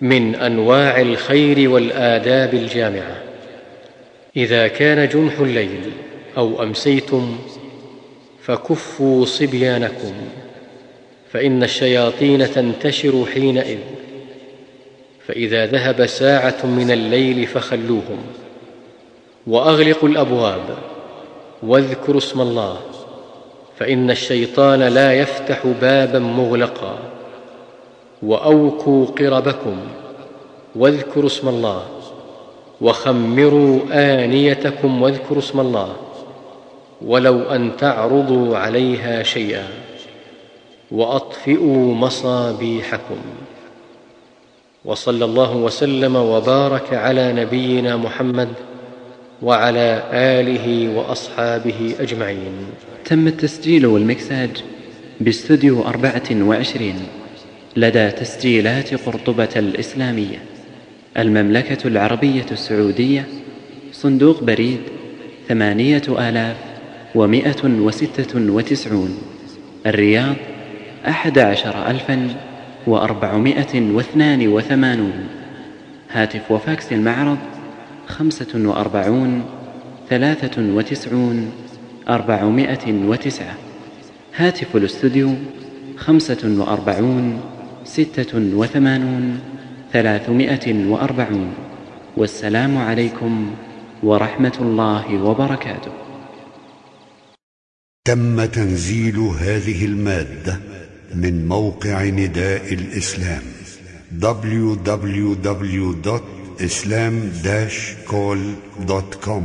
من أنواع الخير والآداب الجامعة. إذا كان جنح الليل أو أمسيتم فكفوا صبيانكم فإن الشياطين تنتشر حينئذ. فإذا ذهب ساعة من الليل فخلوهم. وأغلقوا الأبواب واذكروا اسم الله فإن الشيطان لا يفتح بابا مغلقا. واوكوا قربكم واذكروا اسم الله وخمروا آنيتكم واذكروا اسم الله ولو أن تعرضوا عليها شيئا وأطفئوا مصابيحكم وصلى الله وسلم وبارك على نبينا محمد وعلى آله وأصحابه أجمعين. تم التسجيل والمكساج باستوديو أربعة وعشرين. لدى تسجيلات قرطبة الإسلامية. المملكة العربية السعودية صندوق بريد ثمانية آلاف ومائة وستة وتسعون. الرياض أحد عشر ألفا وأربعمائة واثنان وثمانون. هاتف وفاكس المعرض خمسة وأربعون ثلاثة وتسعون أربعمائة وتسعة. هاتف الاستوديو خمسة وأربعون ستة وثمانون ثلاثمائة وأربعون. والسلام عليكم ورحمة الله وبركاته. تم تنزيل هذه المادة من موقع نداء الإسلام www.islam-call.com